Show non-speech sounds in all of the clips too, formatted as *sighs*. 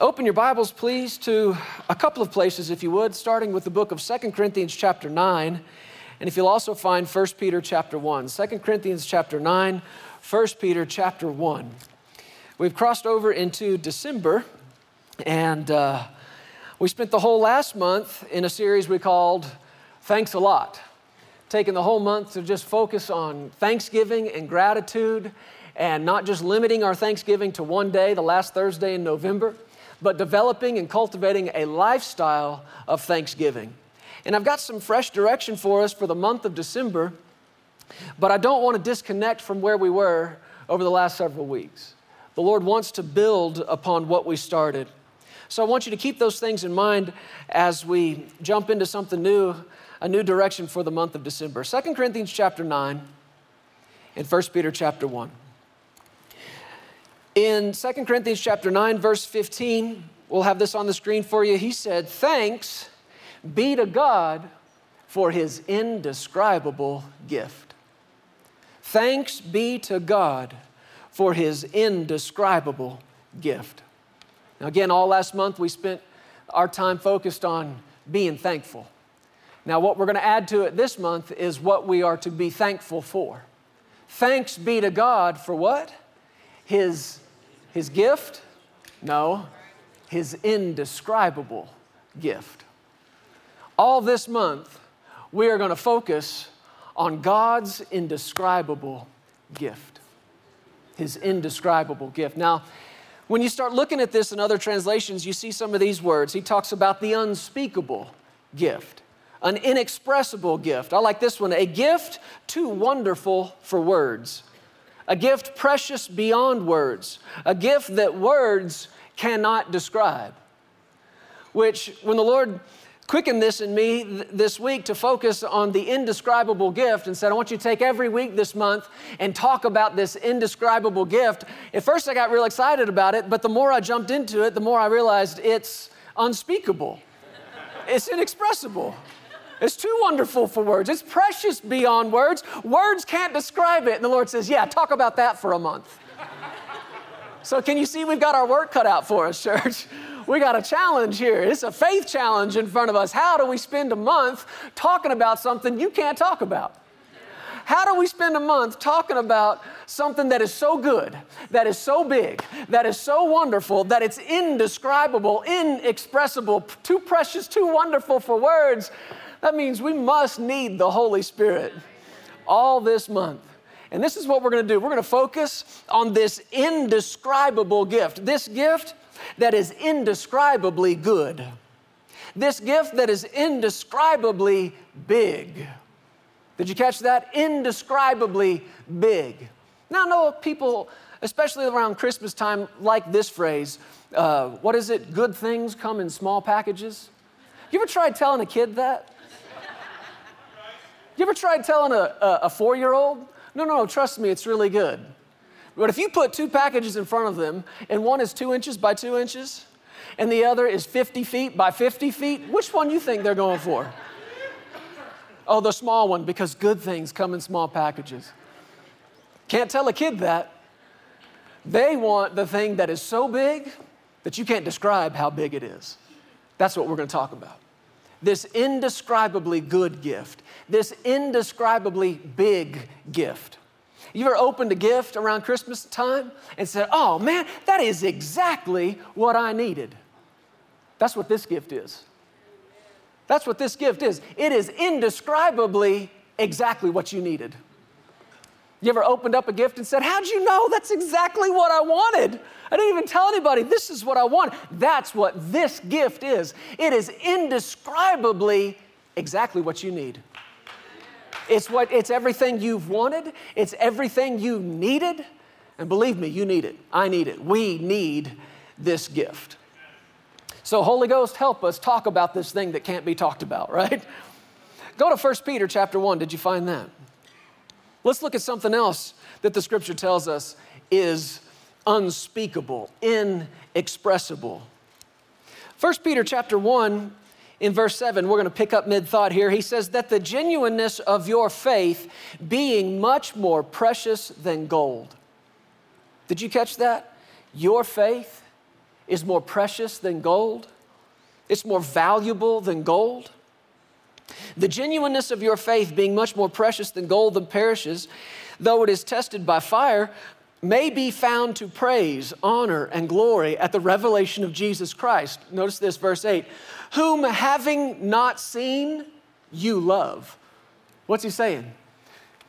Open your Bibles, please, to a couple of places, if you would, starting with the book of Second Corinthians, chapter 9. And if you'll also find 1 Peter, chapter 1. 2 Corinthians, chapter 9, 1 Peter, chapter 1. We've crossed over into December, and uh, we spent the whole last month in a series we called Thanks a Lot, taking the whole month to just focus on thanksgiving and gratitude, and not just limiting our thanksgiving to one day, the last Thursday in November but developing and cultivating a lifestyle of thanksgiving. And I've got some fresh direction for us for the month of December, but I don't want to disconnect from where we were over the last several weeks. The Lord wants to build upon what we started. So I want you to keep those things in mind as we jump into something new, a new direction for the month of December. 2 Corinthians chapter 9 and 1 Peter chapter 1. In 2 Corinthians chapter 9 verse 15, we'll have this on the screen for you. He said, "Thanks be to God for his indescribable gift." Thanks be to God for his indescribable gift. Now again, all last month we spent our time focused on being thankful. Now, what we're going to add to it this month is what we are to be thankful for. Thanks be to God for what? His his gift? No, his indescribable gift. All this month, we are going to focus on God's indescribable gift. His indescribable gift. Now, when you start looking at this in other translations, you see some of these words. He talks about the unspeakable gift, an inexpressible gift. I like this one a gift too wonderful for words a gift precious beyond words, a gift that words cannot describe. Which, when the Lord quickened this in me th- this week to focus on the indescribable gift and said, I want you to take every week this month and talk about this indescribable gift. At first, I got real excited about it, but the more I jumped into it, the more I realized it's unspeakable, it's inexpressible. It's too wonderful for words. It's precious beyond words. Words can't describe it. And the Lord says, Yeah, talk about that for a month. so, can you see we've got our work cut out for us, church? *laughs* We got a challenge here. It's a faith challenge in front of us. How do we spend a month talking about something you can't talk about? How do we spend a month talking about something that is so good, that is so big, that is so wonderful, that it's indescribable, inexpressible, too precious, too wonderful for words? That means we must need the Holy Spirit all this month. And this is what we're to do. We're to focus on this indescribable gift, this gift that is indescribably good, this gift that is indescribably big. Did you catch that? Indescribably big. Now, I know people, especially around Christmas time, like this phrase. Uh, what is it? Good things come in small packages. You ever tried telling a kid that? You ever tried telling a, a, a four year old? No, no, no, trust me, it's really good. But if you put two packages in front of them, and one is two inches by two inches, and the other is 50 feet by 50 feet, which one you think they're going for? Oh, the small one, because good things come in small packages. Can't tell a kid that. They want the thing that is so big that you can't describe how big it is. That's what we're going to talk about this indescribably good gift, this indescribably big gift. You ever opened a gift around Christmas time and said, Oh man, that is exactly what I needed? That's what this gift is. That's what this gift is. It is indescribably exactly what you needed. You ever opened up a gift and said, How'd you know that's exactly what I wanted? I didn't even tell anybody this is what I want. That's what this gift is. It is indescribably exactly what you need. It's what it's everything you've wanted, it's everything you needed. And believe me, you need it. I need it. We need this gift. So, Holy Ghost, help us talk about this thing that can't be talked about, *laughs* right? Go to 1 Peter chapter 1. Did you find that? Let's look at something else that the scripture tells us is unspeakable, inexpressible. 1 Peter chapter 1 in verse 7, we're going to pick up mid thought here. He says that the genuineness of your faith being much more precious than gold. Did you catch that? Your faith is more precious than gold, it's more valuable than gold. The genuineness of your faith being much more precious than gold that perishes, though it is tested by fire, may be found to praise, honor, and glory at the revelation of Jesus Christ. Notice this, verse 8 whom having not seen, you love. What's he saying?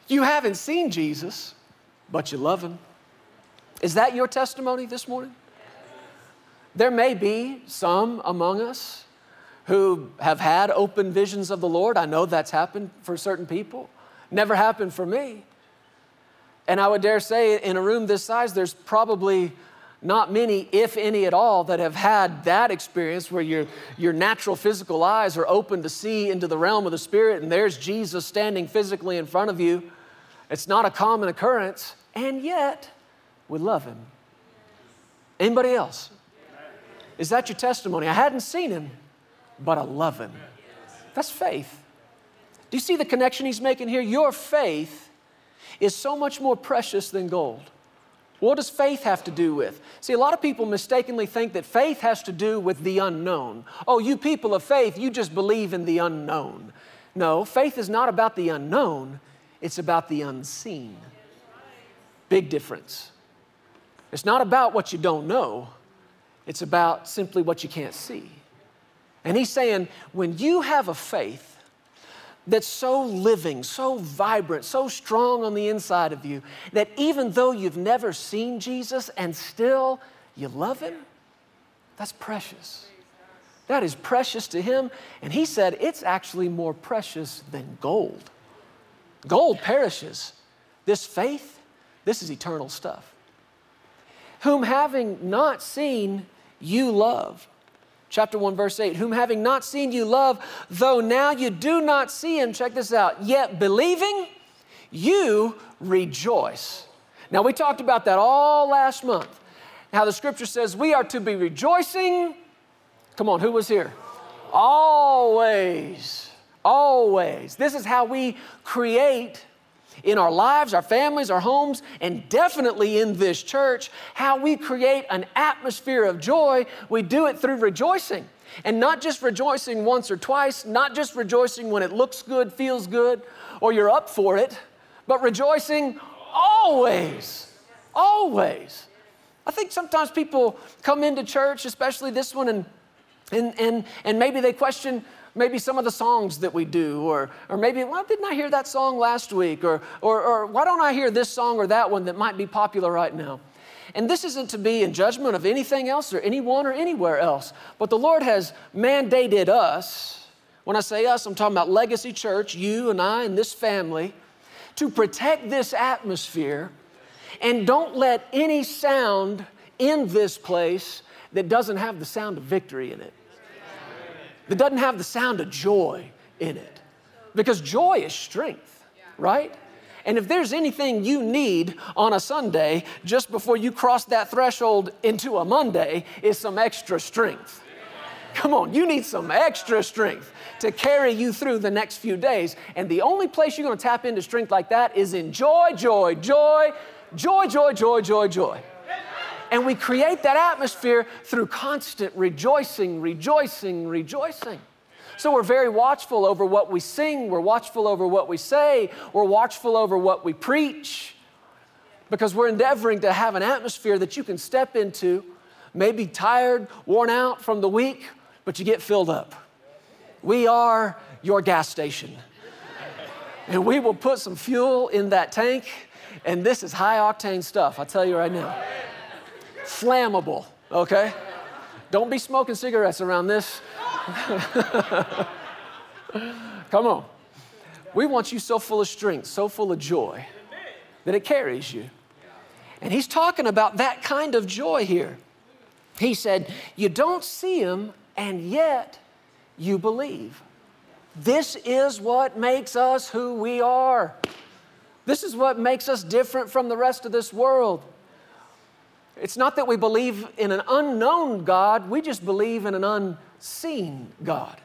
You haven't seen Jesus, but you love him. Is that your testimony this morning? There may be some among us who have had open visions of the Lord. I know that's happened for certain people. Never happened for me. And I would dare say, in a room this size, there's probably not many, if any at all, that have had that experience where your, your natural physical eyes are open to see into the realm of the Spirit and there's Jesus standing physically in front of you. It's not a common occurrence, and yet we love Him. Anybody else? Is that your testimony? I hadn't seen Him, but I love Him. That's faith. Do you see the connection He's making here? Your faith is so much more precious than gold. What does faith have to do with? See, a lot of people mistakenly think that faith has to do with the unknown. Oh, you people of faith, you just believe in the unknown. No, faith is not about the unknown, it's about the unseen. Big difference. It's not about what you don't know, it's about simply what you can't see. And he's saying, when you have a faith that's so living, so vibrant, so strong on the inside of you that even though you've never seen Jesus and still you love him, that's precious. That is precious to him. And he said it's actually more precious than gold. Gold perishes. This faith, this is eternal stuff. Whom having not seen, you love chapter 1, verse 8, whom having not seen you love, though now you do not see him, check this out, yet believing, you rejoice. Now, we talked about that all last month. How the scripture says we are to be rejoicing. Come on, who was here? Always, always. This is how we create in our lives, our families, our homes, and definitely in this church, how we create an atmosphere of joy. We do it through rejoicing. And not just rejoicing once or twice, not just rejoicing when it looks good, feels good, or you're up for it, but rejoicing always. Always. I think sometimes people come into church, especially this one, and, and, and, and maybe they question, maybe some of the songs that we do, or, or maybe, well, didn't I hear that song last week? Or, or, or why don't I hear this song or that one that might be popular right now? And this isn't to be in judgment of anything else or anyone or anywhere else, but the Lord has mandated us. When I say us, I'm talking about Legacy Church, you and I and this family, to protect this atmosphere and don't let any sound in this place that doesn't have the sound of victory in it that doesn't have the sound of joy in it. Because joy is strength, right? And if there's anything you need on a Sunday just before you cross that threshold into a Monday, is some extra strength. Come on, you need some extra strength to carry you through the next few days. And the only place you're gonna tap into strength like that is in joy, joy, joy, joy, joy, joy, joy, joy. And we create that atmosphere through constant rejoicing, rejoicing, rejoicing. So we're very watchful over what we sing, we're watchful over what we say, we're watchful over what we preach, because we're endeavoring to have an atmosphere that you can step into, maybe tired, worn out from the week, but you get filled up. We are your gas station. And we will put some fuel in that tank, and this is high octane stuff, I'll tell you right now flammable, okay? Don't be smoking cigarettes around this. *laughs* Come on. We want you so full of strength, so full of joy that it carries you. And he's talking about that kind of joy here. He said, You don't see him, and yet you believe. This is what makes us who we are. This is what makes us different from the rest of this world. It's not that we believe in an unknown God, we just believe in an unseen God.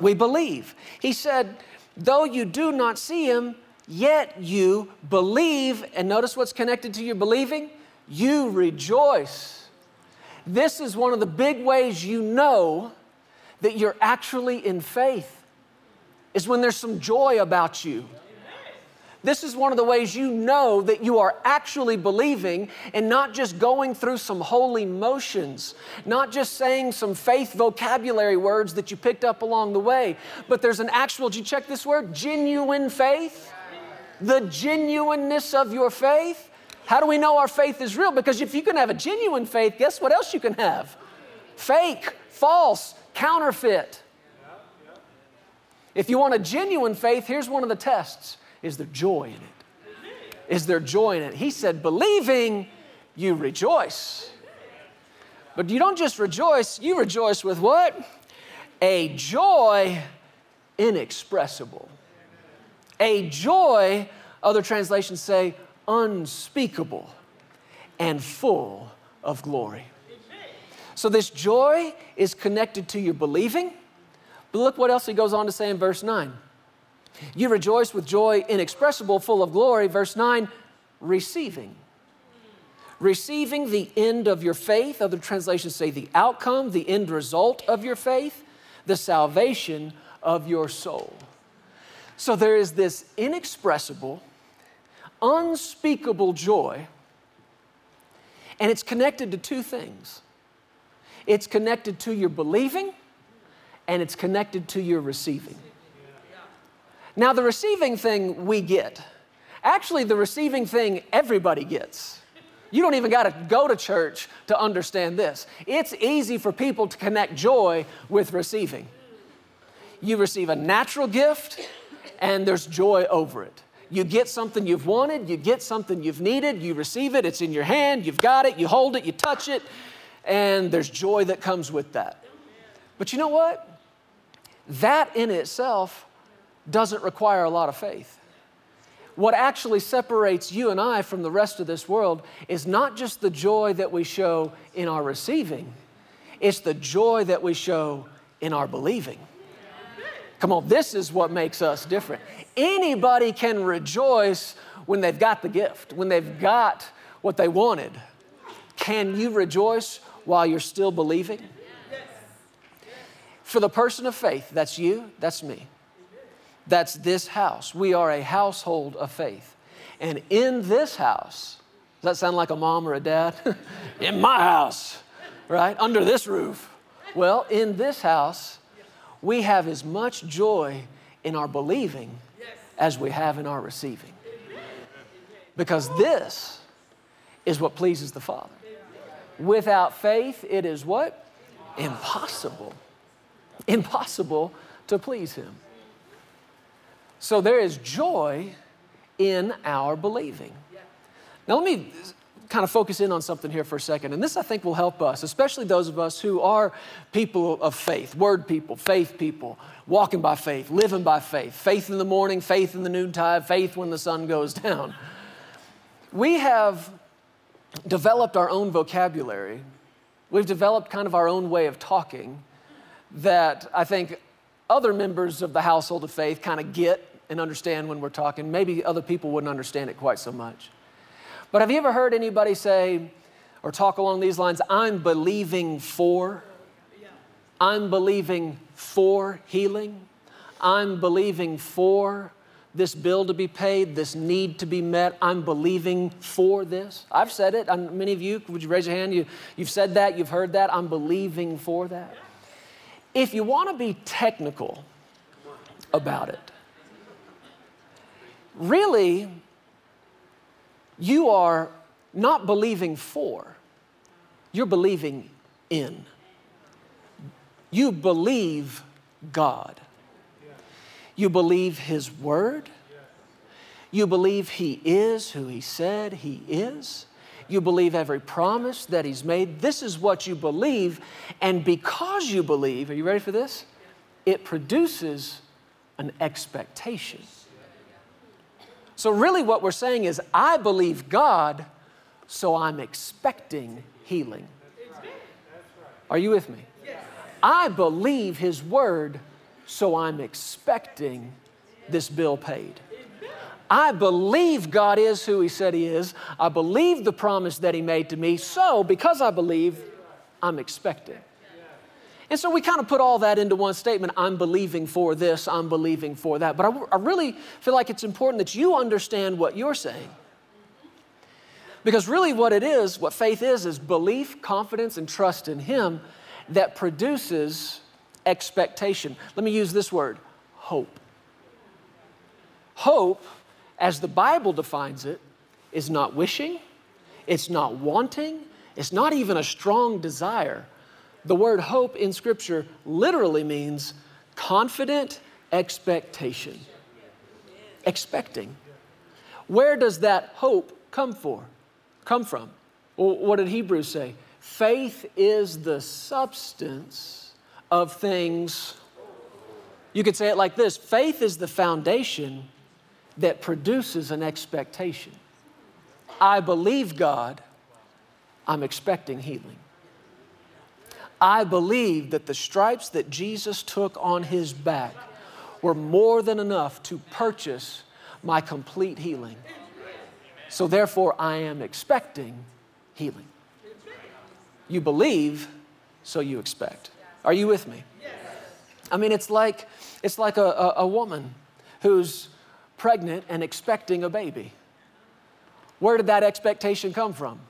We believe. He said, though you do not see him, yet you believe. And notice what's connected to your believing? You rejoice. This is one of the big ways you know that you're actually in faith, is when there's some joy about you. This is one of the ways you know that you are actually believing and not just going through some holy motions, not just saying some faith vocabulary words that you picked up along the way, but there's an actual, did you check this word? Genuine faith. The genuineness of your faith. How do we know our faith is real? Because if you can have a genuine faith, guess what else you can have? Fake, false, counterfeit. If you want a genuine faith, here's one of the tests is there joy in it? Is there joy in it? He said, believing, you rejoice. But you don't just rejoice, you rejoice with what? A joy inexpressible. A joy, other translations say, unspeakable and full of glory. So, this joy is connected to your believing. But look what else he goes on to say in verse 9. You rejoice with joy inexpressible, full of glory. Verse 9, receiving. Receiving the end of your faith. Other translations say the outcome, the end result of your faith, the salvation of your soul. So there is this inexpressible, unspeakable joy, and it's connected to two things it's connected to your believing, and it's connected to your receiving. Now, the receiving thing we get. Actually, the receiving thing everybody gets. You don't even got to go to church to understand this. It's easy for people to connect joy with receiving. You receive a natural gift, and there's joy over it. You get something you've wanted, you get something you've needed, you receive it, it's in your hand, you've got it, you hold it, you touch it, and there's joy that comes with that. But you know what? That in itself doesn't require a lot of faith. What actually separates you and I from the rest of this world is not just the joy that we show in our receiving, it's the joy that we show in our believing. Come on, this is what makes us different. Anybody can rejoice when they've got the gift, when they've got what they wanted. Can you rejoice while you're still believing? For the person of faith, that's you, that's me. That's this house. We are a household of faith. And in this house, does that sound like a mom or a dad? *laughs* in my house, right? Under this roof. Well, in this house, we have as much joy in our believing as we have in our receiving. Because this is what pleases the Father. Without faith, it is what? Impossible. Impossible to please Him. So there is joy in our believing. Now, let me kind of focus in on something here for a second. And this, I think, will help us, especially those of us who are people of faith, word people, faith people, walking by faith, living by faith, faith in the morning, faith in the noontide, faith when the sun goes *laughs* down. We have developed our own vocabulary. We've developed kind of our own way of talking that I think other members of the household of faith kind of get and understand when we're talking. Maybe other people wouldn't understand it quite so much. But have you ever heard anybody say or talk along these lines, I'm believing for? I'm believing for healing. I'm believing for this bill to be paid, this need to be met. I'm believing for this. I've said it. I'm, many of you, would you raise your hand? You, you've said that, you've heard that. I'm believing for that. If you want to be technical about it, really, you are not believing for, you're believing in. You believe God. You believe His Word. You believe He is who He said He is. You believe every promise that He's made. This is what you believe. And because you believe, are you ready for this? It produces an expectation. So, really, what we're saying is, I believe God, so I'm expecting healing. Are you with me? I believe His word, so I'm expecting this bill paid. I believe God is who He said He is. I believe the promise that He made to me. So, because I believe, I'm expecting. And so we kind of put all that into one statement I'm believing for this, I'm believing for that. But I, I, really feel like it's important that you understand what you're saying. Because really, what it is, what faith is, is belief, confidence, and trust in Him that produces expectation. Let me use this word hope. Hope, as the Bible defines it, is not wishing, it's not wanting, it's not even a strong desire. The word hope in Scripture literally means confident expectation. Expecting. Where does that hope come for? Come from? What did Hebrews say? Faith is the substance of things. You could say it like this faith is the foundation that produces an expectation. I believe God, I'm expecting healing. I believe that the stripes that Jesus took on his back were more than enough to purchase my complete healing. So, therefore, I am expecting healing. You believe, so you expect. Are you with me? I mean, it's like, it's like a, a, a woman who's pregnant and expecting a baby. Where did that expectation come from?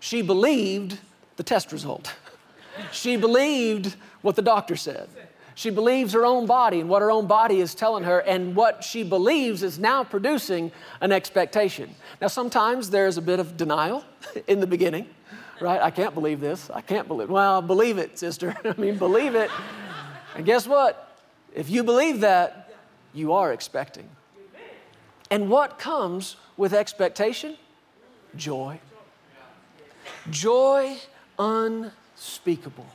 She believed the test result. She believed what the doctor said. She believes her own body and what her own body is telling her, and what she believes is now producing an expectation. Now, sometimes there's a bit of denial *laughs* in the beginning, right? I can't believe this. I can't believe. Well, believe it, sister. *laughs* I mean, believe it. And guess what? If you believe that, you are expecting. And what comes with expectation? Joy. Joy unspeakable.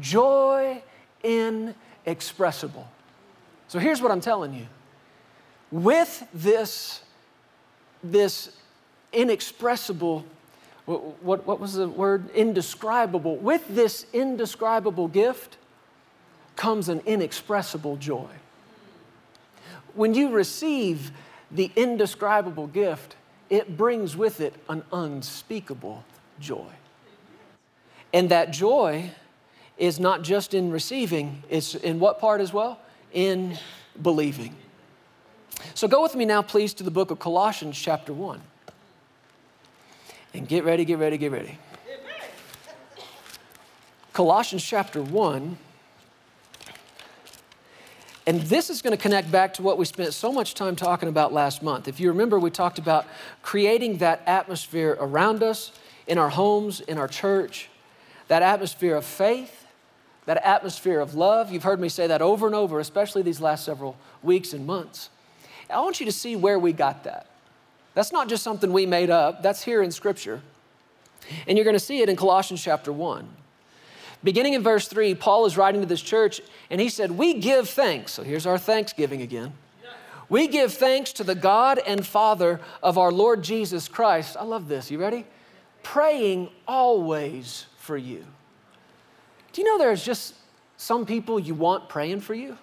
Joy inexpressible. So here's what I'm telling you. With this, this inexpressible, what, what, what was the word? Indescribable. With this indescribable gift comes an inexpressible joy. When you receive the indescribable gift, it brings with it an unspeakable joy. And that joy is not just in receiving, it's in what part as well? In believing. So go with me now, please, to the book of Colossians, chapter 1. And get ready, get ready, get ready. Colossians chapter 1 and this is going to connect back to what we spent so much time talking about last month. If you remember, we talked about creating that atmosphere around us, in our homes, in our church, that atmosphere of faith, that atmosphere of love. You've heard me say that over and over, especially these last several weeks and months. I want you to see where we got that. That's not just something we made up, that's here in Scripture. And you're going to see it in Colossians chapter 1. Beginning in verse 3, Paul is writing to this church and he said, We give thanks. So here's our thanksgiving again. We give thanks to the God and Father of our Lord Jesus Christ. I love this. You ready? Praying always for you. Do you know there's just some people you want praying for you?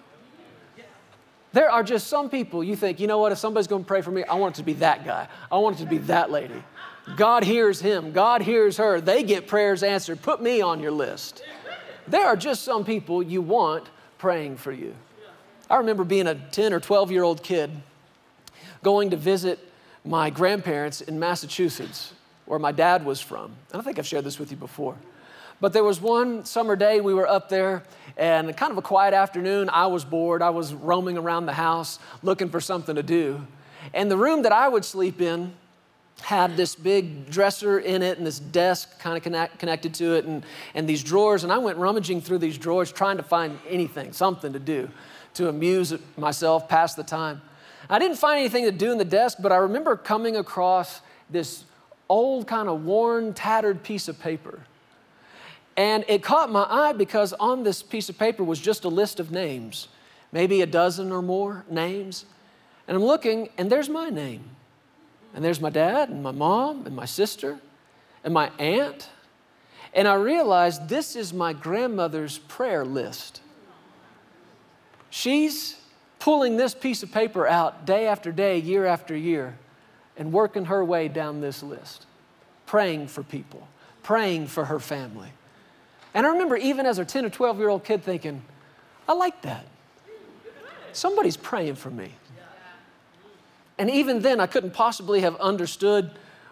There are just some people you think, you know what, if somebody's going to pray for me, I want it to be that guy. I want it to be that lady. God hears him, God hears her. They get prayers answered. Put me on your list. There are just some people you want praying for you. I remember being a 10 or 12 year old kid going to visit my grandparents in Massachusetts, where my dad was from. And I think I've shared this with you before. But there was one summer day we were up there, and kind of a quiet afternoon. I was bored. I was roaming around the house looking for something to do. And the room that I would sleep in had this big dresser in it and this desk kind of connect, connected to it and, and these drawers. And I went rummaging through these drawers trying to find anything, something to do to amuse myself, pass the time. I didn't find anything to do in the desk, but I remember coming across this old, kind of worn, tattered piece of paper. And it caught my eye because on this piece of paper was just a list of names, maybe a dozen or more names. And I'm looking, and there's my name. And there's my dad and my mom and my sister and my aunt. And I realized this is my grandmother's prayer list. She's pulling this piece of paper out day after day, year after year, and working her way down this list, praying for people, praying for her family. And I remember even as a 10 or 12 year old kid thinking, I like that. Somebody's praying for me. And even then, I couldn't possibly have understood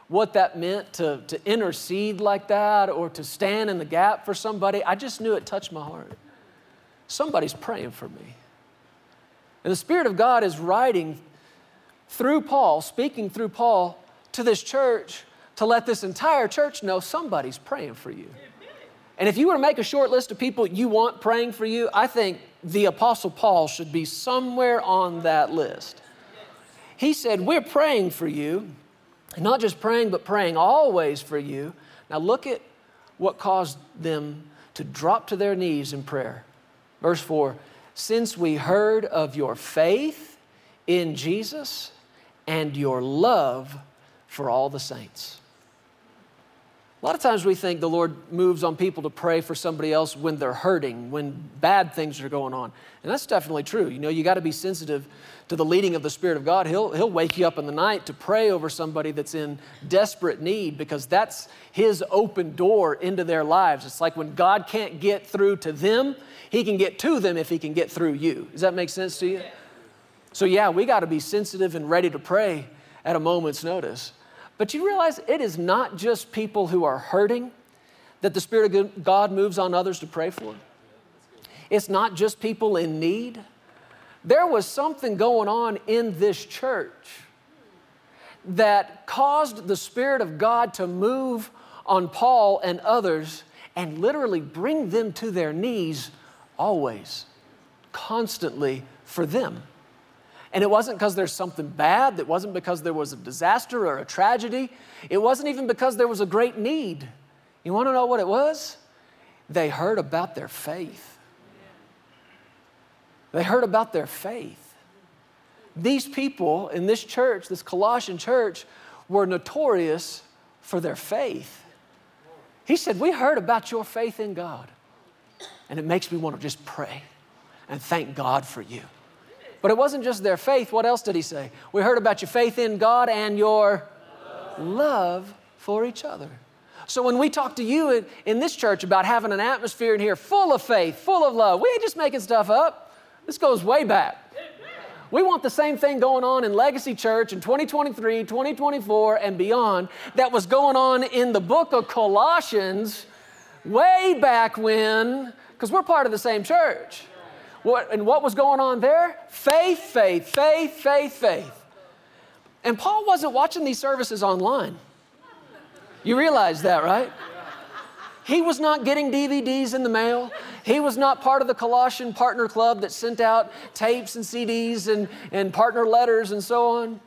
what that meant to, to intercede like that or to stand in the gap for somebody. I just knew it touched my heart. Somebody's praying for me. And the Spirit of God is writing through Paul, speaking through Paul to this church to let this entire church know somebody's praying for you. And if you were to make a short list of people you want praying for you, I think the Apostle Paul should be somewhere on that list. He said, We're praying for you, and not just praying, but praying always for you. Now look at what caused them to drop to their knees in prayer. Verse 4 Since we heard of your faith in Jesus and your love for all the saints. A lot of times we think the Lord moves on people to pray for somebody else when they're hurting, when bad things are going on. And that's definitely true. You know, you got to be sensitive to the leading of the Spirit of God. He'll, he'll wake you up in the night to pray over somebody that's in desperate need because that's His open door into their lives. It's like when God can't get through to them, He can get to them if He can get through you. Does that make sense to you? So, yeah, we got to be sensitive and ready to pray at a moment's notice. But you realize it is not just people who are hurting that the Spirit of God moves on others to pray for. It's not just people in need. There was something going on in this church that caused the Spirit of God to move on Paul and others and literally bring them to their knees always, constantly for them. And it wasn't because there's something bad, it wasn't because there was a disaster or a tragedy, it wasn't even because there was a great need. You want to know what it was? They heard about their faith. They heard about their faith. These people in this church, this Colossian church, were notorious for their faith. He said, We heard about your faith in God, and it makes me want to just pray and thank God for you. But it wasn't just their faith. What else did he say? We heard about your faith in God and your love, for each other. So when we talk to you in, in, this church about having an atmosphere in here full of faith, full of love, we ain't just making stuff up. This goes way back. We want the same thing going on in Legacy Church in 2023, 2024, and beyond that was going on in the book of Colossians way back when, because we're part of the same church. What, and what was going on there? Faith, faith, faith, faith, faith. And Paul wasn't watching these services online. You realize that, right? He was not getting DVDs in the mail. He was not part of the Colossian Partner Club that sent out tapes and CDs and, and partner letters and so on.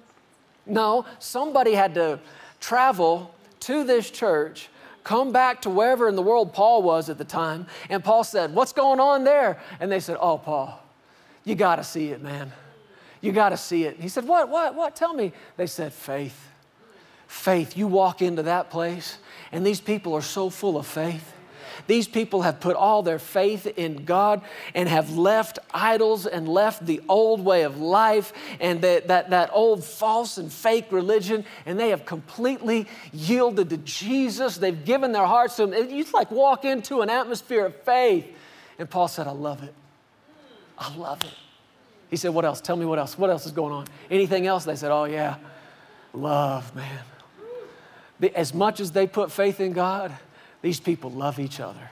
No, somebody had to travel to this church come back to wherever in the world Paul was at the time. And Paul said, What's going on there? And they said, Oh, Paul, you got to see it, man. You got to see it. he said, What, what, what? Tell me. They said, Faith. Faith. You walk into that place, and these people are so full of faith. These people have put all their faith in God and have left idols and left the old way of life and that, that, that old false and fake religion, and they have completely yielded to Jesus. They've given their hearts to Him. You like walk into an atmosphere of faith. And Paul said, I love it. I love it. He said, What else? Tell me what else. What else is going on? Anything else? They said, Oh, yeah. Love, man. As much as they put faith in God, these people love each other.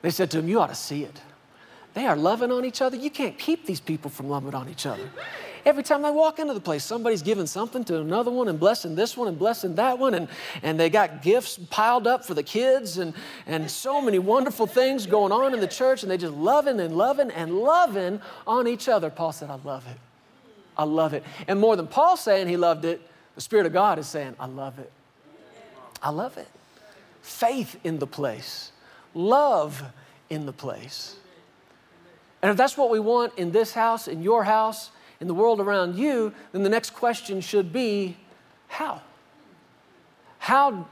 They said to him, You ought to see it. They are loving on each other. You can't keep these people from loving on each other. Every time they walk into the place, somebody's giving something to another one and blessing this one and blessing that one. And, and they got gifts piled up for the kids and, and so many wonderful things going on in the church. And they just loving and loving and loving on each other. Paul said, I love it. I love it. And more than Paul saying he loved it, the Spirit of God is saying, I love it. I love it faith in the place, love in the place. And if that's what we want in this house, in your house, in the world around you, then the next question should be how? How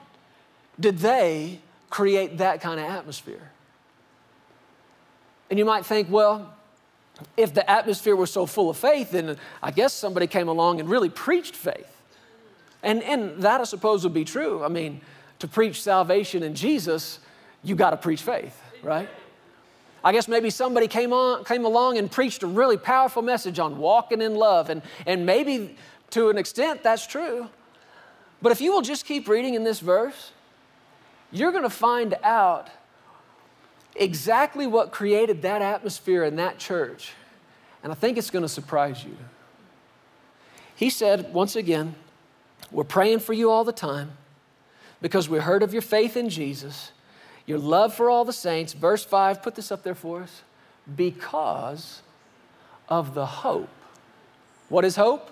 did they create that kind of atmosphere? And you might think, well, if the atmosphere was so full of faith, then I guess somebody came along and really preached faith. And, and that, I suppose, would be true. I mean, to preach salvation in Jesus, you got to preach faith, right? I guess maybe somebody came, on, came along and preached a really powerful message on walking in love, and, and maybe to an extent that's true. But if you will just keep reading in this verse, you're going to find out exactly what created that atmosphere in that church. And I think it's going to surprise you. He said, once again, we're praying for you all the time because we heard of your faith in Jesus, your love for all the saints. Verse 5, put this up there for us. Because of the hope. What is hope?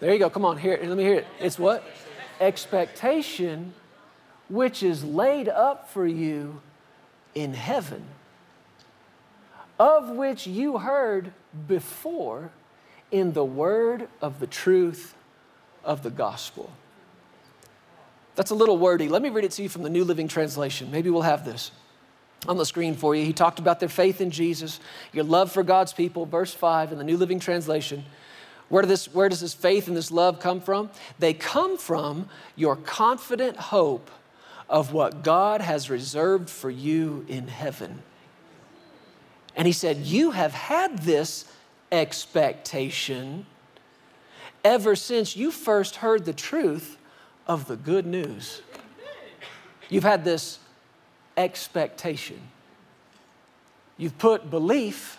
There you go. Come on, here. Let me hear it. It's what? Expectation, which is laid up for you in heaven, of which you heard before in the word of the truth of the gospel. That's a little wordy. Let me read it to you from the New Living Translation. Maybe we'll have this on the screen for you. He talked about their faith in Jesus, your love for God's people, verse 5 in the New Living Translation. Where, does this, where does this faith and this love come from? They come from your confident hope of what God has reserved for you in heaven. And he said, You have had this expectation ever since you first heard the truth of the good news. You've had this expectation. You've put belief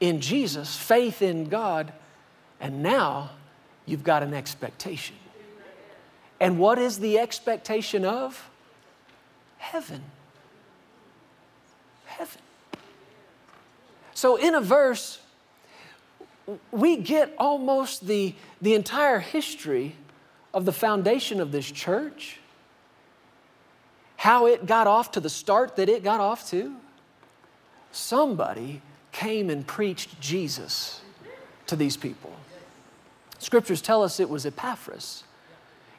in Jesus, faith in God, and now you've got an expectation. And what is the expectation of? Heaven. Heaven. So, in a verse, we get almost the, the entire history of the foundation of this church, how it got off to the start that it got off to. Somebody came and preached Jesus to these people. Scriptures tell us it was Epaphras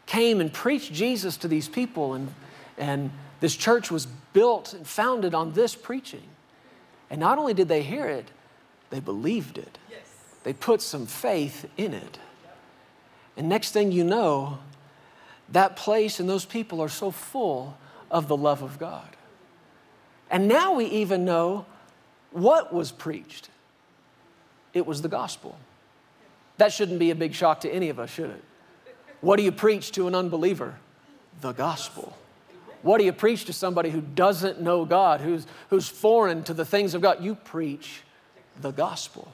came and preached Jesus to these people, and, and this church was built and founded on this preaching. And not only did they hear it, they believed it. Yes. They put some faith in it. And next thing you know, that place and those people are so full of the love of God. And now we even know what was preached it was the gospel. That shouldn't be a big shock to any of us, should it? What do you preach to an unbeliever? The gospel. What do you preach to somebody who doesn't know God, who's, who's foreign to the things of God? You preach the gospel,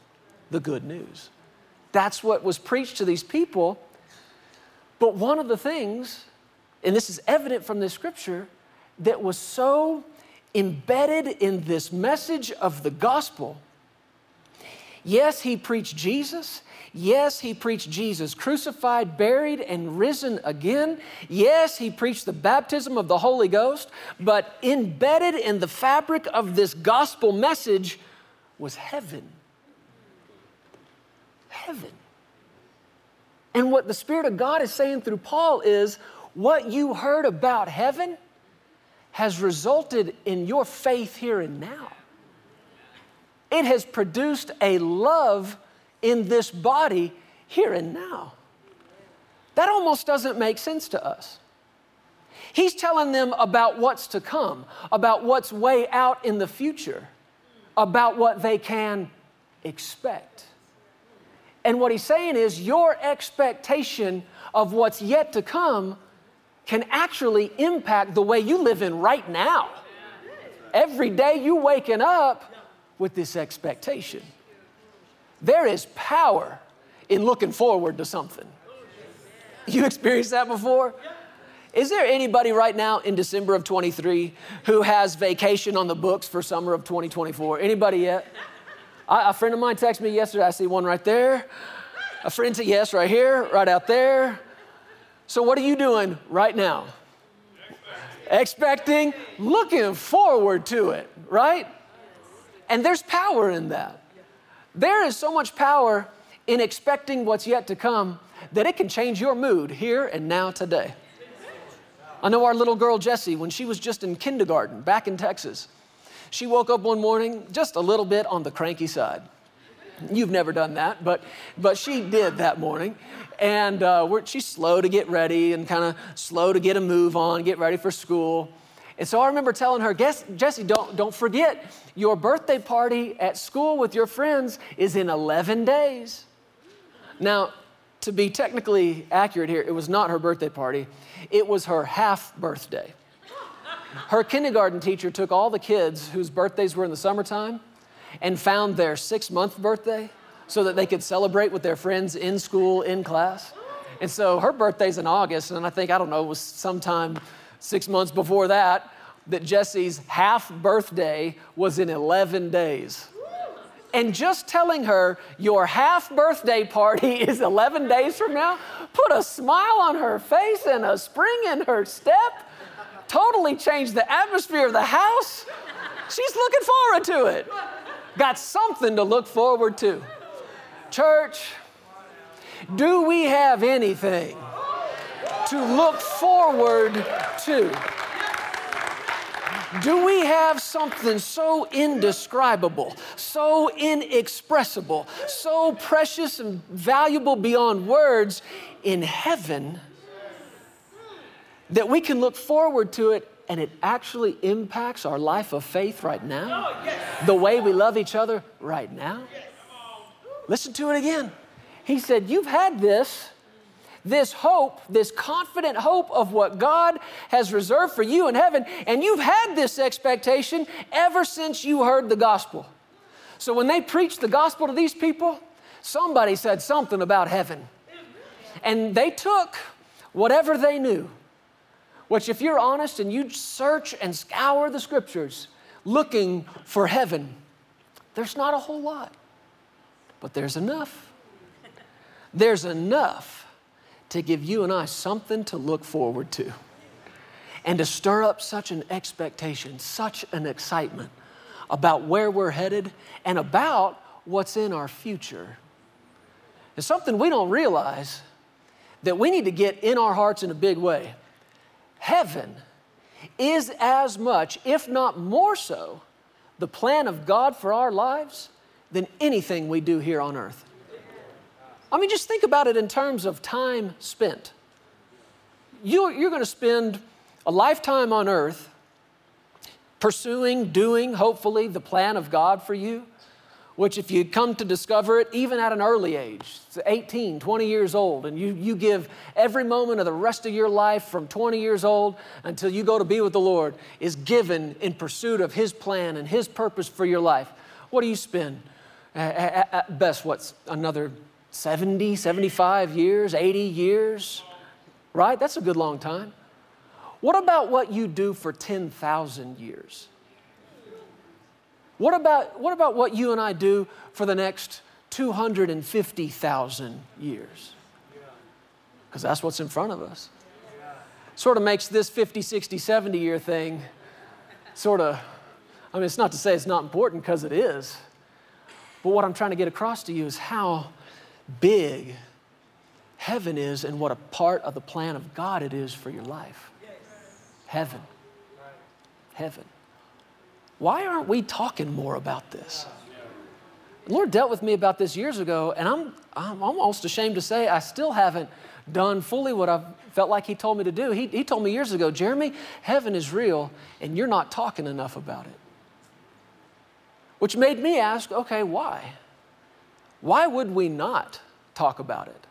the good news. That's what was preached to these people. But one of the things, and this is evident from this scripture, that was so embedded in this message of the gospel. Yes, he preached Jesus. Yes, he preached Jesus crucified, buried, and risen again. Yes, he preached the baptism of the Holy Ghost. But embedded in the fabric of this gospel message was heaven. Heaven. And what the Spirit of God is saying through Paul is what you heard about heaven has resulted in your faith here and now. It has produced a love in this body here and now. That almost doesn't make sense to us. He's telling them about what's to come, about what's way out in the future, about what they can expect. And what he's saying is your expectation of what's yet to come can actually impact the way you live in right now. Every day you waking up with this expectation. There is power in looking forward to something. You experienced that before? Is there anybody right now in December of 23 who has vacation on the books for summer of 2024? Anybody yet? I, a friend of mine texted me yesterday. I see one right there. A friend said, Yes, right here, right out there. So, what are you doing right now? Expecting, looking forward to it, right? And there's power in that. There is so much power in expecting what's yet to come that it can change your mood here and now today. I know our little girl Jessie, when she was just in kindergarten back in Texas, she woke up one morning just a little bit on the cranky side. You've never done that, but, but she did that morning. And uh, she's slow to get ready and kind of slow to get a move on, get ready for school. And so I remember telling her, Guess, Jessie, don't, don't forget, your birthday party at school with your friends is in 11 days. Now, to be technically accurate here, it was not her birthday party, it was her half birthday. Her kindergarten teacher took all the kids whose birthdays were in the summertime and found their six month birthday so that they could celebrate with their friends in school, in class. And so her birthday's in August, and I think, I don't know, it was sometime six months before that that Jessie's half birthday was in 11 days. And just telling her your half birthday party *laughs* is 11 days from now put a smile on her face and a spring in her step, totally changed the atmosphere of the house. She's looking forward to it. Got something to look forward to. Church, do we have anything to look forward to? Do we have something so indescribable, so inexpressible, so precious and valuable beyond words in heaven that we can look forward to it and it actually impacts our life of faith right now? Oh, the way we love each other right now? Listen to it again. He said, You've had this, this hope, this confident hope of what God has reserved for you in heaven, and you've had this expectation ever since you heard the gospel. So when they preached the gospel to these people, somebody said something about heaven. And they took whatever they knew, which, if you're honest and you search and scour the scriptures looking for heaven, there's not a whole lot. But there's enough. There's enough to give you and I something to look forward to and to stir up such an expectation, such an excitement about where we're headed and about what's in our future. It's something we don't realize that we need to get in our hearts in a big way. Heaven is as much, if not more so, the plan of God for our lives than anything we do here on earth. I mean, just think about it in terms of time spent. You're, you're going to spend a lifetime on earth pursuing, doing, hopefully, the plan of God for you, which, if you come to discover it, even at an early age, 18, 20 years old, and you, you give every moment of the rest of your life from 20 years old until you go to be with the Lord, is given in pursuit of His plan and His purpose for your life. What do you spend? at best, what's another 70, 75 years, 80 years, right? That's a good long time. What about what you do for 10,000 years? What about, what about what you and I do for the next 250,000 years? Because that's what's in front of us. Sort of makes this 50, 60, 70 year thing sort of, I mean, it's not to say it's not important because it is. But what I'm trying to get across to you is how big heaven is and what a part of the plan of God it is for your life. Heaven. Heaven. Why aren't we talking more about this? The Lord dealt with me about this years ago, and I'm, I'm almost ashamed to say I still haven't done fully what I felt like He told me to do. He, he told me years ago, Jeremy, heaven is real, and you're not talking enough about it. Which made me ask, okay, why? Why would we not talk about it?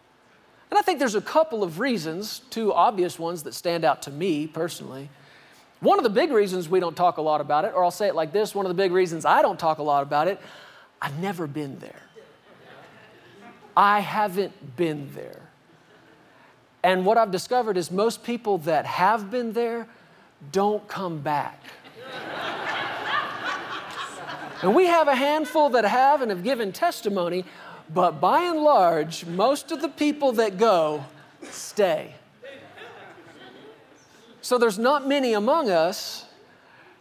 And I think there's a couple of reasons, two obvious ones that stand out to me personally. One of the big reasons we don't talk a lot about it, or I'll say it like this one of the big reasons I don't talk a lot about it, I've never been there. I haven't been there. And what I've discovered is most people that have been there don't come back. And we have a handful that have and have given testimony, but by and large, most of the people that go stay. So there's not many among us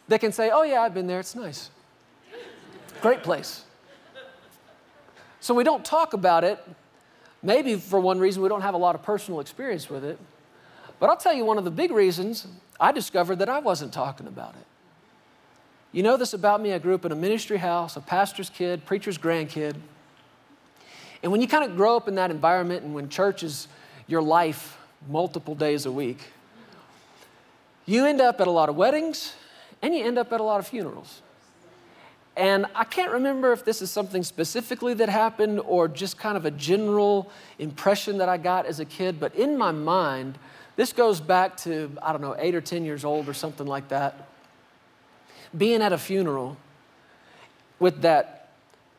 that can say, Oh, yeah, I've been there, it's nice. Great place. So we don't talk about it. Maybe for one reason, we don't have a lot of personal experience with it. But I'll tell you one of the big reasons I discovered that I wasn't talking about it. You know this about me. I grew up in a ministry house, a pastor's kid, preacher's grandkid. And when you kind of grow up in that environment and when church is your life multiple days a week, you end up at a lot of weddings, and you end up at a lot of funerals. And I can't remember if this is something specifically that happened or just kind of a general impression that I got as a kid, but in my mind, this goes back to, I don't know, eight or 10 years old or something like that. Being at a funeral with that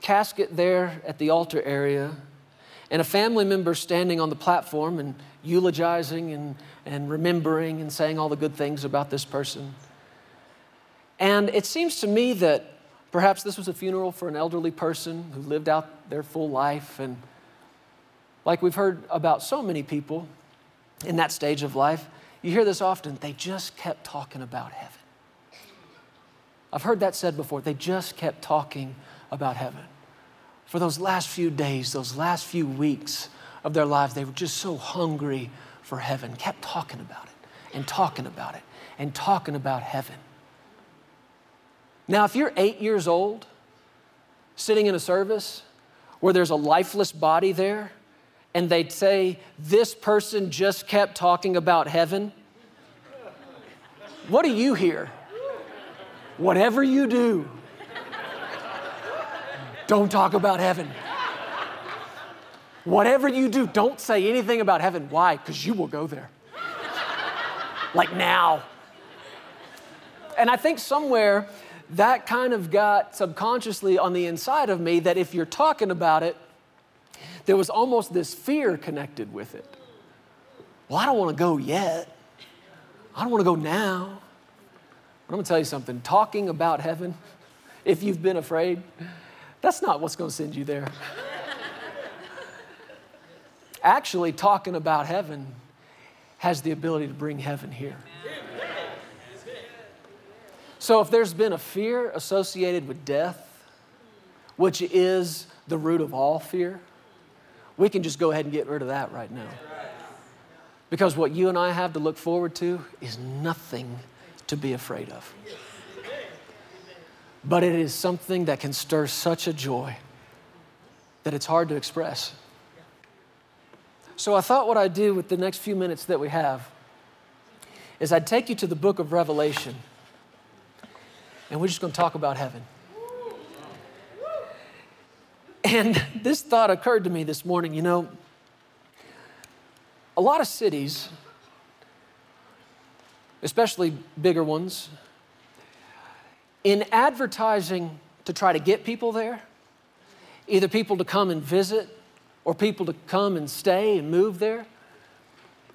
casket there at the altar area and a family member standing on the platform and eulogizing and, and remembering and saying all the good things about this person. And it seems to me that perhaps this was a funeral for an elderly person who lived out their full life. And like we've heard about so many people in that stage of life, you hear this often they just kept talking about heaven. I've heard that said before. They just kept talking about heaven. For those last few days, those last few weeks of their lives, they were just so hungry for heaven, kept talking about it and talking about it and talking about heaven. Now, if you're eight years old, sitting in a service where there's a lifeless body there, and they'd say, This person just kept talking about heaven, what do you hear? Whatever you do, don't talk about heaven. Whatever you do, don't say anything about heaven. Why? Because you will go there. like now. And I think somewhere that kind of got subconsciously on the inside of me that if you're talking about it, there was almost this fear connected with it. Well, I don't want to go yet. I don't want to go now. But I'm going to tell you something talking about heaven, *laughs* if you've been afraid, that's not what's going to send you there. Actually, talking about heaven has the ability to bring heaven here. So, if there's been a fear associated with death, which is the root of all fear, we can just go ahead and get rid of that right now. Because what you and I have to look forward to is nothing to be afraid of. But it is something that can stir such a joy that it's hard to express. So I thought what I'd do with the next few minutes that we have is I'd take you to the book of Revelation and we're just going to talk about heaven. And this thought occurred to me this morning. You know, a lot of cities, especially bigger ones, in advertising to try to get people there, either people to come and visit or people to come and stay and move there,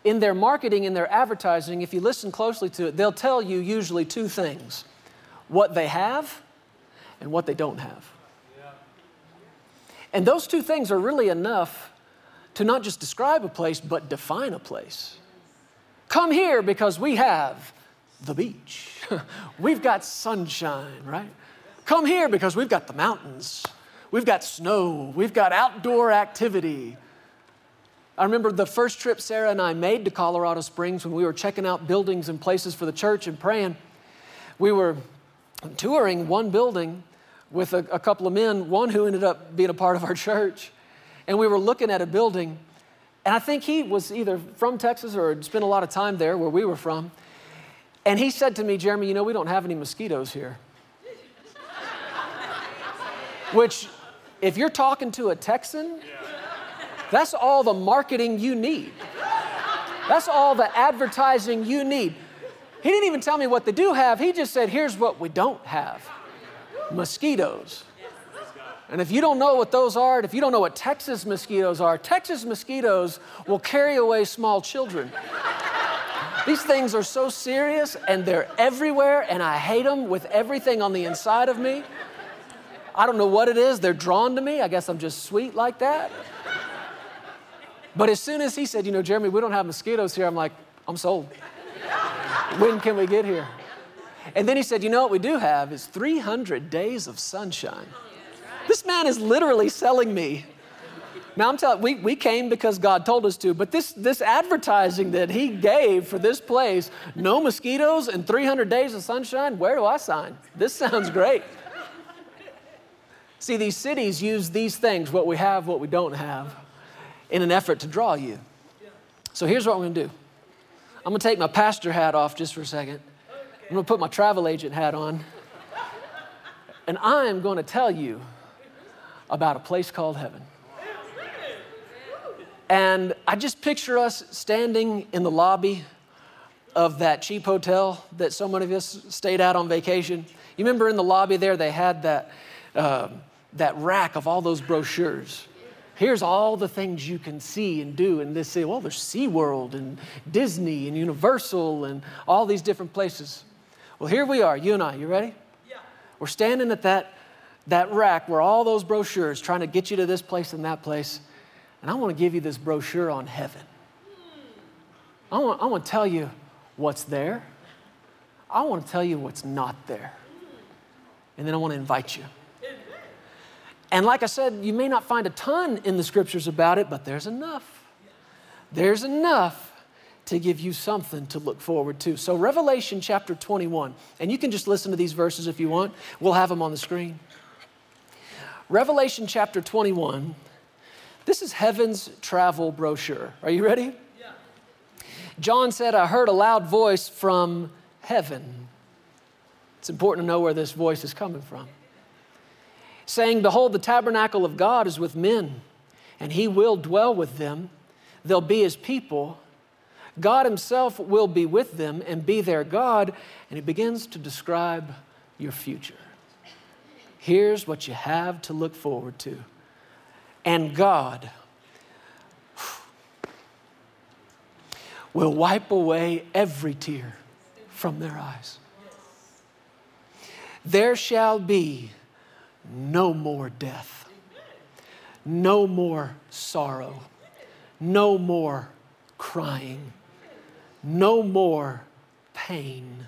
in their marketing, in their advertising, if you listen closely to it, they'll tell you usually two things what they have and what they don't have. And those two things are really enough to not just describe a place, but define a place. Come here because we have the beach. *laughs* we've got sunshine, right? Come here because we've got the mountains. We've got snow. We've got outdoor activity. I remember the first trip Sarah and I made to Colorado Springs when we were checking out buildings and places for the church and praying. We were touring one building with a, a, couple of men, one who ended up being a part of our church. And we were looking at a building, and I think he was either from Texas or had spent a lot of time there where we were from. And he said to me, Jeremy, you know, we don't have any mosquitoes here. *laughs* Which, if you're talking to a Texan, that's all the marketing you need. That's all the advertising you need. He didn't even tell me what they do have. He just said, here's what we don't have mosquitoes. And if you don't know what those are, if you don't know what Texas mosquitoes are, Texas mosquitoes will carry away small children. These things are so serious and they're everywhere, and I hate them with everything on the inside of me. I don't know what it is, they're drawn to me. I guess I'm just sweet like that. But as soon as he said, You know, Jeremy, we don't have mosquitoes here, I'm like, I'm sold. When can we get here? And then he said, You know what we do have is 300 days of sunshine. This man is literally selling me. Now I'm telling we, we came because God told us to, but this, this advertising that he gave for this place, no mosquitoes and 300 days of sunshine, where do I sign? This sounds great. See, these cities use these things, what we have, what we don't have, in an effort to draw you. So here's what I'm gonna do. I'm gonna take my pastor hat off just for a second. I'm going to put my travel agent hat on. And I'm going to tell you about a place called heaven. And I just picture us standing in the lobby of that cheap hotel that so many of us stayed at on vacation. You remember in the lobby there, they had that, uh, that rack of all those brochures. Here's all the things you can see and do. And they say, well, there's SeaWorld and Disney and Universal and all these different places. Well, here we are, you and I. You ready? Yeah. We're standing at that, that rack where all those brochures trying to get you to this place and that place. And I want to give you this brochure on heaven. Hmm. I want, I want to tell you what's there. I want to tell you what's not there. Hmm. And then I want to invite you. And like I said, you may not find a ton in the scriptures about it, but there's enough. There's enough to give you something to look forward to. So, Revelation chapter 21, and you can just listen to these verses if you want, we'll have them on the screen. Revelation chapter 21, this is heaven's travel brochure. Are you ready? Yeah. John said, I heard a loud voice from heaven. It's important to know where this voice is coming from saying, Behold, the tabernacle of God is with men, and he will dwell with them. They'll be his people. God himself will be with them and be their God. And he begins to describe your future. Here's what you have to look forward to. And God *sighs* will wipe away every tear from their eyes. There shall be no more death, no more sorrow, no more crying, no more pain.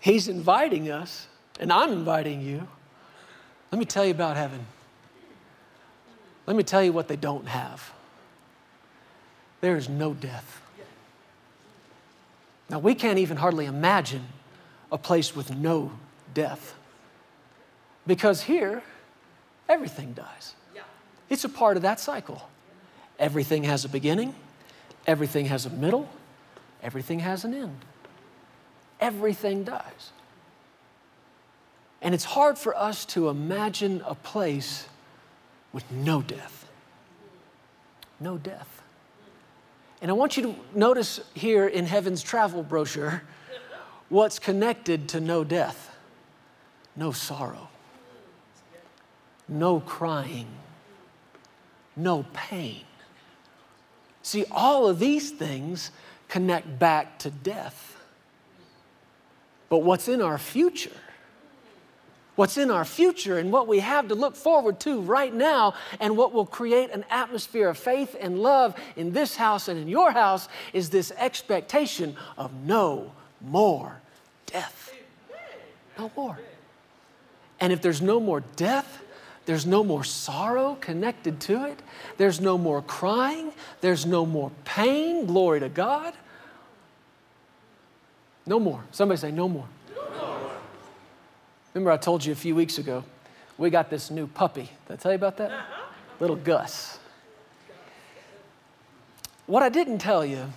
He's inviting us, and I'm inviting you. Let me tell you about heaven. Let me tell you what they don't have. There is no death. Now, we can't even hardly imagine a place with no death. Because here, everything dies. It's a part of that cycle. Everything has a beginning, everything has a middle, everything has an end. Everything dies. And it's hard for us to imagine a place with no death. No death. And I want you to notice here in Heaven's travel brochure what's connected to no death no sorrow no crying, no pain. See, all of these things connect back to death. But what's in our future? What's in our future and what we have to look forward to right now, and what will create an atmosphere of faith and love in this house and in your house is this expectation of no more death. No more. And if there's no more death, there's no more sorrow connected to it. There's no more crying. There's no more pain. Glory to God. No more. Somebody say, no more. no more. Remember, I told you a few weeks ago, we got this new puppy. Did I tell you about that? Uh-huh. Little Gus. What I didn't tell you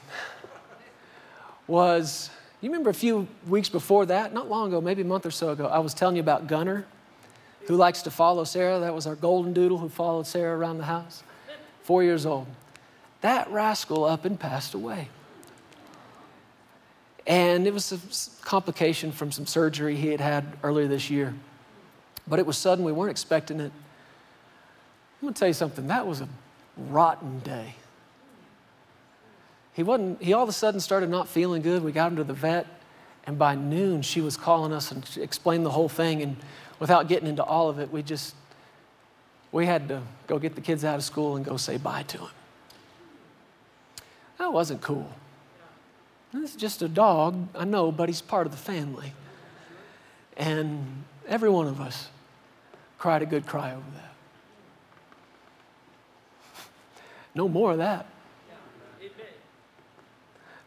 was, you remember a few weeks before that, not long ago, maybe a month or so ago, I was telling you about Gunner who likes to follow Sarah. That was our golden doodle who followed Sarah around the house. Four years old. That rascal up and passed away. And it was a complication from some surgery he had had earlier this year. But it was sudden, we weren't expecting it. I'm gonna tell you something, that was a rotten day. He wasn't, he all of a sudden started not feeling good. We got him to the vet, and by noon she was calling us and explained the whole thing. And without getting into all of it, we just, we had to go get the kids out of school and go say bye to him. That wasn't cool. This is just a dog, I know, but he's part of the family. And every one of us cried a good cry over that. No more of that.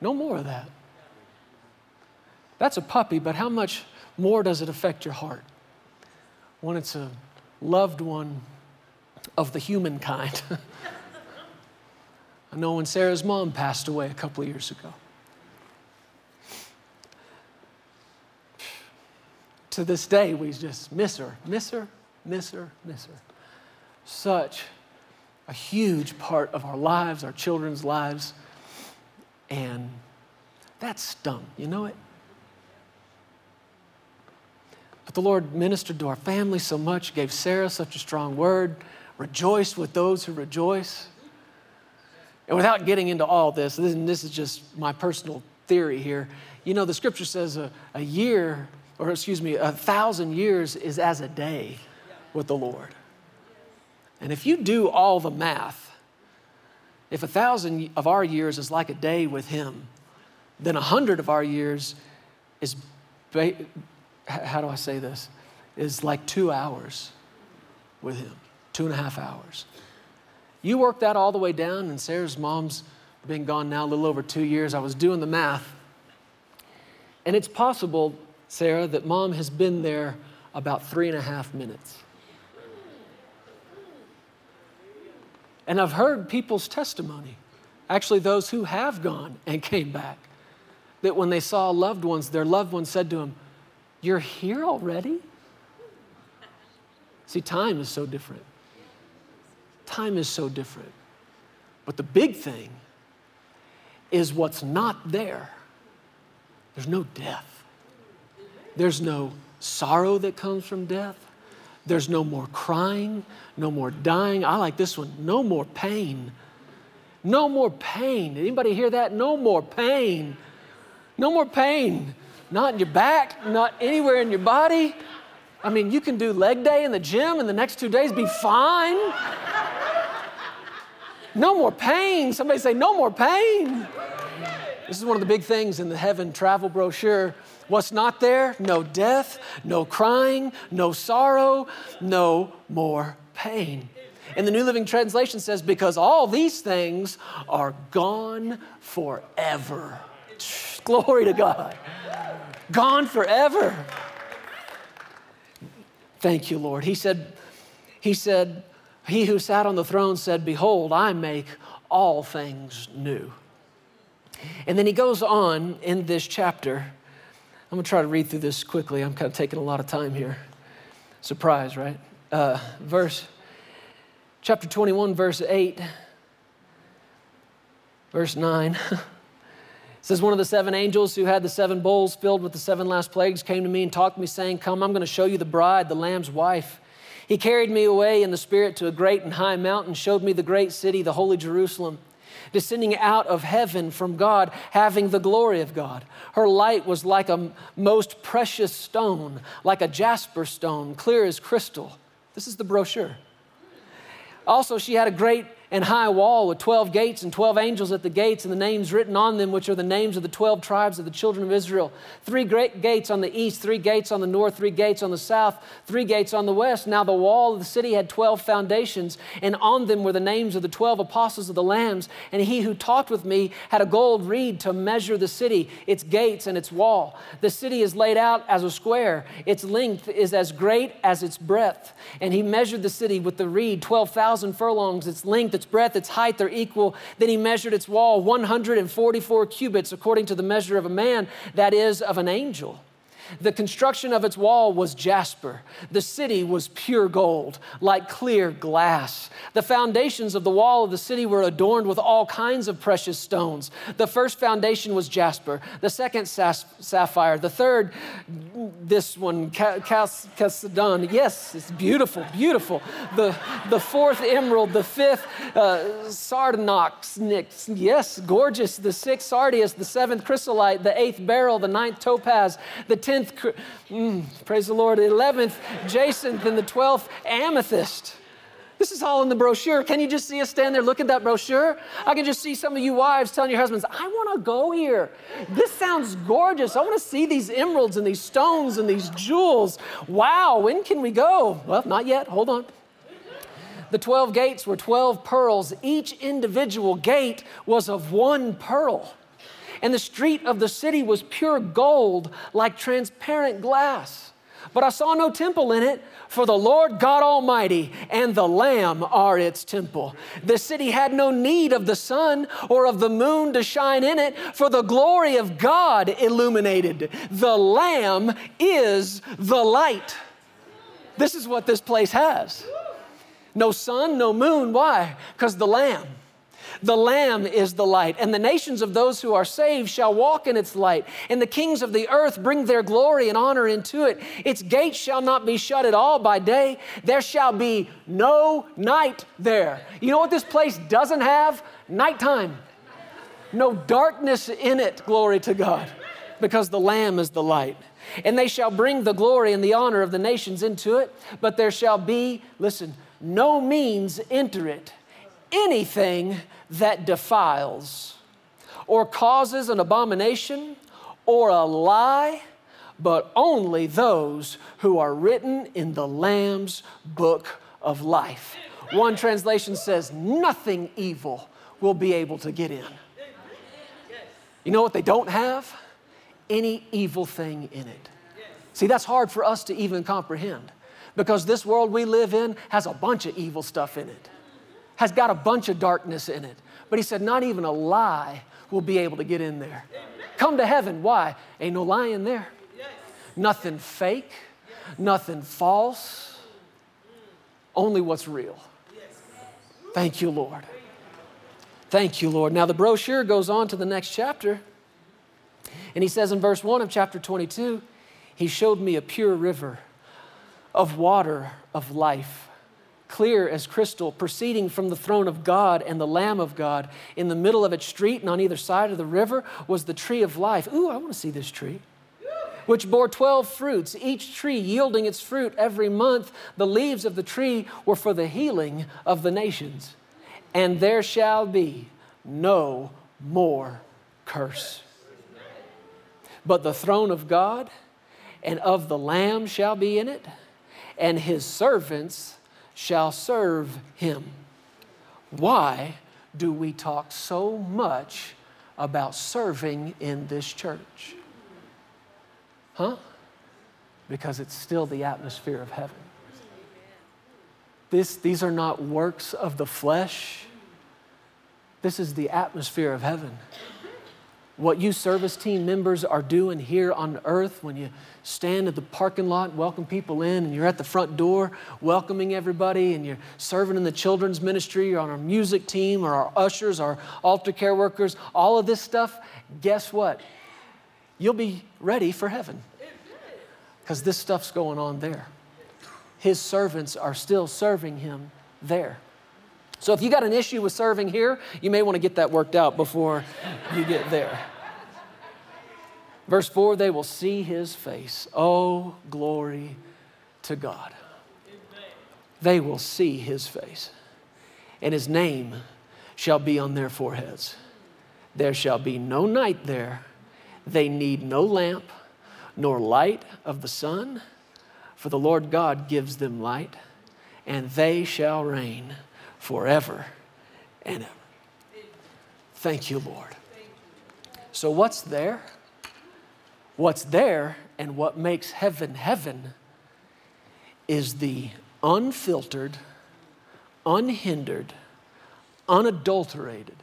No more of that. That's a puppy, but how much more does it affect your heart? When it's a loved one of the humankind. *laughs* I know when Sarah's mom passed away a couple of years ago. to this day, we just miss her, miss her, miss her, miss her. Such a huge part of our lives, our children's lives. And that stung, you know it? But the Lord ministered to our family so much, gave Sarah such a strong word, rejoice with those who rejoice. And without getting into all this, this, this is just my personal theory here. You know, the scripture says a, a year, or excuse me, a thousand years is as a day with the Lord. And if you do all the math, if a thousand of our years is like a day with Him, then a hundred of our years is, how do I say this? Is like two hours with Him, two and a half hours. You work that all the way down, and Sarah's mom's been gone now a little over two years. I was doing the math. And it's possible, Sarah, that mom has been there about three and a half minutes. And I've heard people's testimony, actually, those who have gone and came back, that when they saw loved ones, their loved ones said to them, You're here already? See, time is so different. Time is so different. But the big thing is what's not there. There's no death, there's no sorrow that comes from death, there's no more crying, no more dying. I like this one. No more pain. No more pain. Anybody hear that? No more pain. No more pain. Not in your back, not anywhere in your body. I mean, you can do leg day in the gym and the next two days be fine. No more pain. Somebody say, no more pain. This is one of the big things in the heaven travel brochure. What's not there? No death, no crying, no sorrow, no more pain. And the New Living Translation says, because all these things are gone forever. *laughs* Glory to God. Gone forever. Thank you, Lord. He said, He said, He who sat on the throne said, Behold, I make all things new. And then he goes on in this chapter I'm going to try to read through this quickly. I'm kind of taking a lot of time here. Surprise, right? Uh, verse, chapter 21, verse 8, verse 9. *laughs* says, One of the seven angels who had the seven bowls filled with the seven last plagues came to me and talked to me, saying, Come, I'm going to show you the bride, the Lamb's wife. He carried me away in the Spirit to a great and high mountain, showed me the great city, the holy Jerusalem descending out of heaven from God, having the glory of God. Her light was like a most precious stone, like a jasper stone, clear as crystal. This is the brochure. Also, she had a great and high wall with 12 gates and 12 angels at the gates and the names written on them, which are the names of the 12 tribes of the children of Israel. Three great gates on the east, three gates on the north, three gates on the south, three gates on the west. Now the wall of the city had 12 foundations, and on them were the names of the 12 apostles of the Lambs. And he who talked with me had a gold reed to measure the city, its gates and its wall. The city is laid out as a square, its length is as great as its breadth. And he measured the city with the reed, 12,000 furlongs, its length its breadth, its height are equal. Then he measured its wall 144 cubits according to the measure of a man, that is, of an angel. The construction of its wall was jasper. The city was pure gold, like clear glass. The foundations of the wall of the city were adorned with all kinds of precious stones. The first foundation was jasper, the second sapphire, the third, this one, chalcedon. Yes, it's beautiful, beautiful. The, the fourth emerald, the fifth uh, sardonyx. Yes, gorgeous. The sixth sardius, the seventh chrysolite, the eighth beryl, the ninth topaz, the tenth 10th, mm, praise the Lord, 11th jacinth, and the 12th amethyst. This is all in the brochure. Can you just see us stand there, look at that brochure? I can just see some of you wives telling your husbands, I want to go here. This sounds gorgeous. I want to see these emeralds and these stones and these jewels. Wow, when can we go? Well, not yet. Hold on. The 12 gates were 12 pearls. Each individual gate was of one pearl and the street of the city was pure gold like transparent glass. But I saw no temple in it, for the Lord God Almighty and the Lamb are its temple. The city had no need of the sun or of the moon to shine in it, for the glory of God illuminated. The Lamb is the light. This is what this place has. No sun, no moon. Why? Because the Lamb. The Lamb is the light, and the nations of those who are saved shall walk in its light, and the kings of the earth bring their glory and honor into it. Its gates shall not be shut at all by day, there shall be no night there. You know what this place doesn't have? Nighttime. No darkness in it, glory to God, because the Lamb is the light. And they shall bring the glory and the honor of the nations into it, but there shall be, listen, no means enter it anything that defiles or causes an abomination or a lie, but only those who are written in the Lamb's book of life. One translation says, Nothing evil will be able to get in. You know what they don't have? Any evil thing in it. See, that's hard for us to even comprehend because this world we live in has a bunch of evil stuff in it has got a bunch of darkness in it. But he said, not even a lie will be able to get in there. Come to heaven. Why? Ain't no lie in there. Nothing fake, nothing false, only what's real. Thank you, Lord. Thank you, Lord. Now, the brochure goes on to the next chapter, and he says in verse 1 of chapter 22, He showed me a pure river of water of life clear as crystal, proceeding from the throne of God and the Lamb of God. In the middle of its street and on either side of the river was the tree of life. Ooh, I want to see this tree. Which bore 12 fruits, each tree yielding its fruit every month. The leaves of the tree were for the healing of the nations. And there shall be no more curse. But the throne of God and of the Lamb shall be in it, and his servants shall serve him. Why do we talk so much about serving in this church? Huh? Because it's still the atmosphere of heaven. This, these are not works of the flesh. This is the atmosphere of heaven what you service team members are doing here on earth when you stand at the parking lot, welcome people in, and you're at the front door welcoming everybody, and you're serving in the children's ministry, or on our music team, or our ushers, our altar care workers, all of this stuff, guess what? You'll be ready for heaven because this stuff's going on there. His servants are still serving him there. So if you got an issue with serving here, you may want to get that worked out before you get there. Verse 4 they will see his face. Oh, glory to God. They will see his face, and his name shall be on their foreheads. There shall be no night there. They need no lamp nor light of the sun, for the Lord God gives them light, and they shall reign forever and ever. Thank you, Lord. So, what's there? What's there and what makes heaven heaven is the unfiltered, unhindered, unadulterated,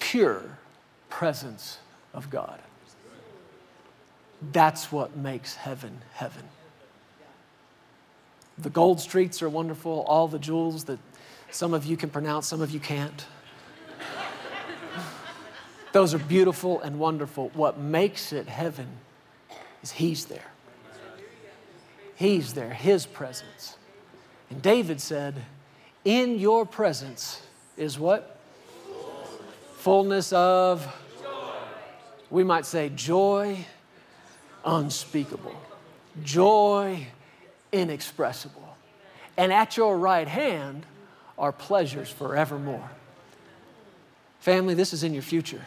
pure presence of God. That's what makes heaven heaven. The gold streets are wonderful, all the jewels that some of you can pronounce, some of you can't. Those are beautiful and wonderful. What makes it heaven is He's there. He's there, His presence. And David said, In your presence is what? Fullness of, we might say, joy unspeakable, joy inexpressible. And at your right hand are pleasures forevermore. Family, this is in your future.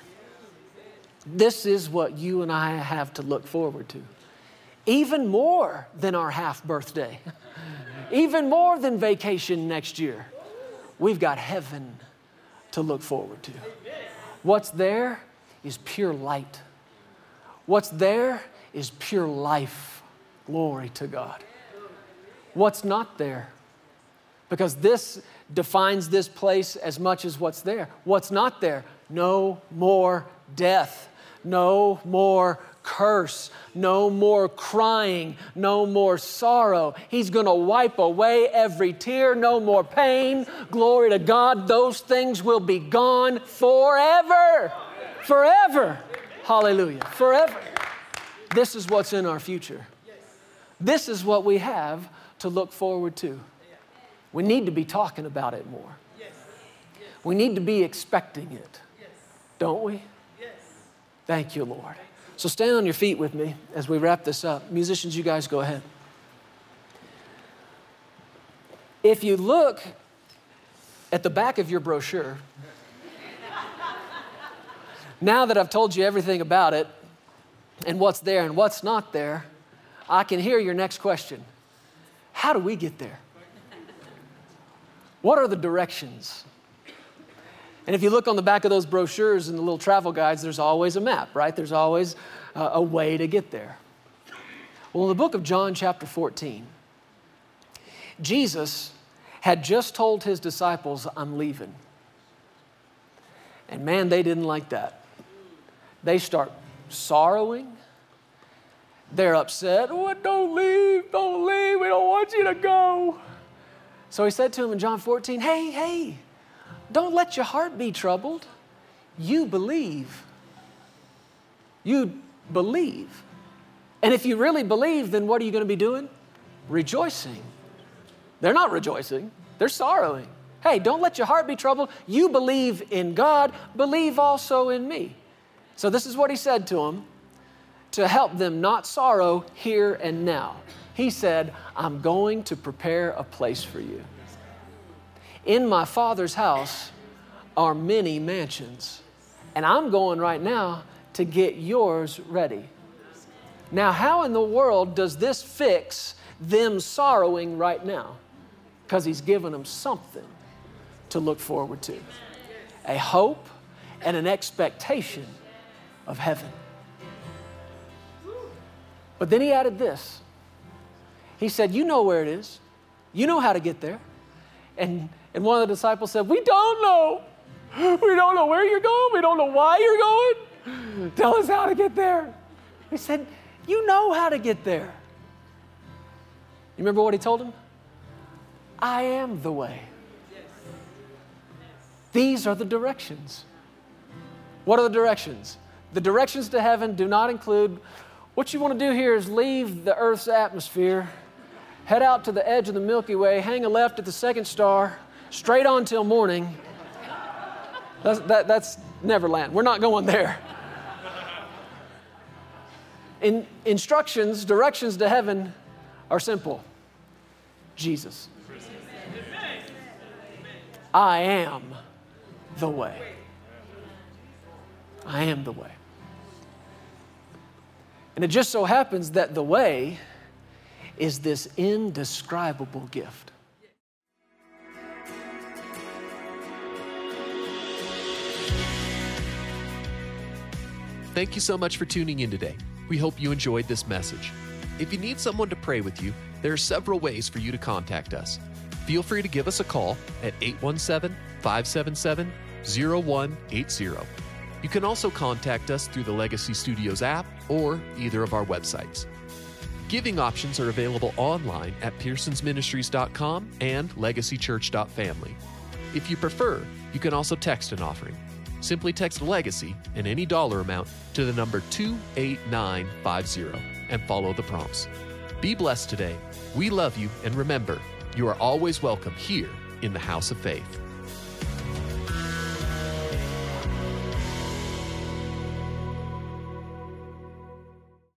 This is what you and I have to look forward to. Even more than our half birthday, *laughs* even more than vacation next year. We've got heaven to look forward to. What's there is pure light. What's there is pure life. Glory to God. What's not there? Because this defines this place as much as what's there. What's not there? No more death, no more curse, no more crying, no more sorrow. He's going to wipe away every tear, no more pain. Glory to God, those things will be gone forever. Forever. Hallelujah. Forever. This is what's in our future. This is what we have to look forward to. We need to be talking about it more. We need to be expecting it, don't we? Thank you, Lord. So stand on your feet with me as we wrap this up. Musicians, you guys go ahead. If you look at the back of your brochure, now that I've told you everything about it and what's there and what's not there, I can hear your next question How do we get there? What are the directions? And if you look on the back of those brochures and the little travel guides, there's always a map, right? There's always a, way to get there. Well, in the book of John, chapter 14, Jesus had just told his disciples, I'm leaving. And man, they didn't like that. They start sorrowing. They're upset. Oh, don't leave, don't leave. We don't want you to go. So he said to him in John 14, Hey, hey, don't let your heart be troubled. You believe. You believe. And if you really believe, then what are you going to be doing? Rejoicing. They're not rejoicing, they're sorrowing. Hey, don't let your heart be troubled. You believe in God, believe also in me. So, this is what he said to them to help them not sorrow here and now. He said, I'm going to prepare a place for you. In my Father's house are many mansions, and I'm going right now to get yours ready. Now, how in the world does this fix them sorrowing right now? Because He's given them something to look forward to a hope and an expectation of heaven. But then He added this He said, You know where it is, you know how to get there. And, and one of the disciples said, We don't know. We don't know where you're going. We don't know why you're going. Tell us how to get there. He said, You know how to get there. You remember what he told him? I am the way. These are the directions. What are the directions? The directions to heaven do not include what you want to do here is leave the Earth's atmosphere, head out to the edge of the Milky Way, hang a left at the second star, straight on till morning. That's, that, that's Neverland. We're not going there. In, instructions, directions to heaven are simple Jesus. I am the way. I am the way. And it just so happens that the way is this indescribable gift. Thank you so much for tuning in today. We hope you enjoyed this message. If you need someone to pray with you, there are several ways for you to contact us. Feel free to give us a call at 817 577 0180. You can also contact us through the Legacy Studios app or either of our websites. Giving options are available online at pearsonsministries.com and legacychurch.family. If you prefer, you can also text an offering. Simply text Legacy and any dollar amount to the number 28950 and follow the prompts. Be blessed today. We love you, and remember, you are always welcome here in the House of Faith.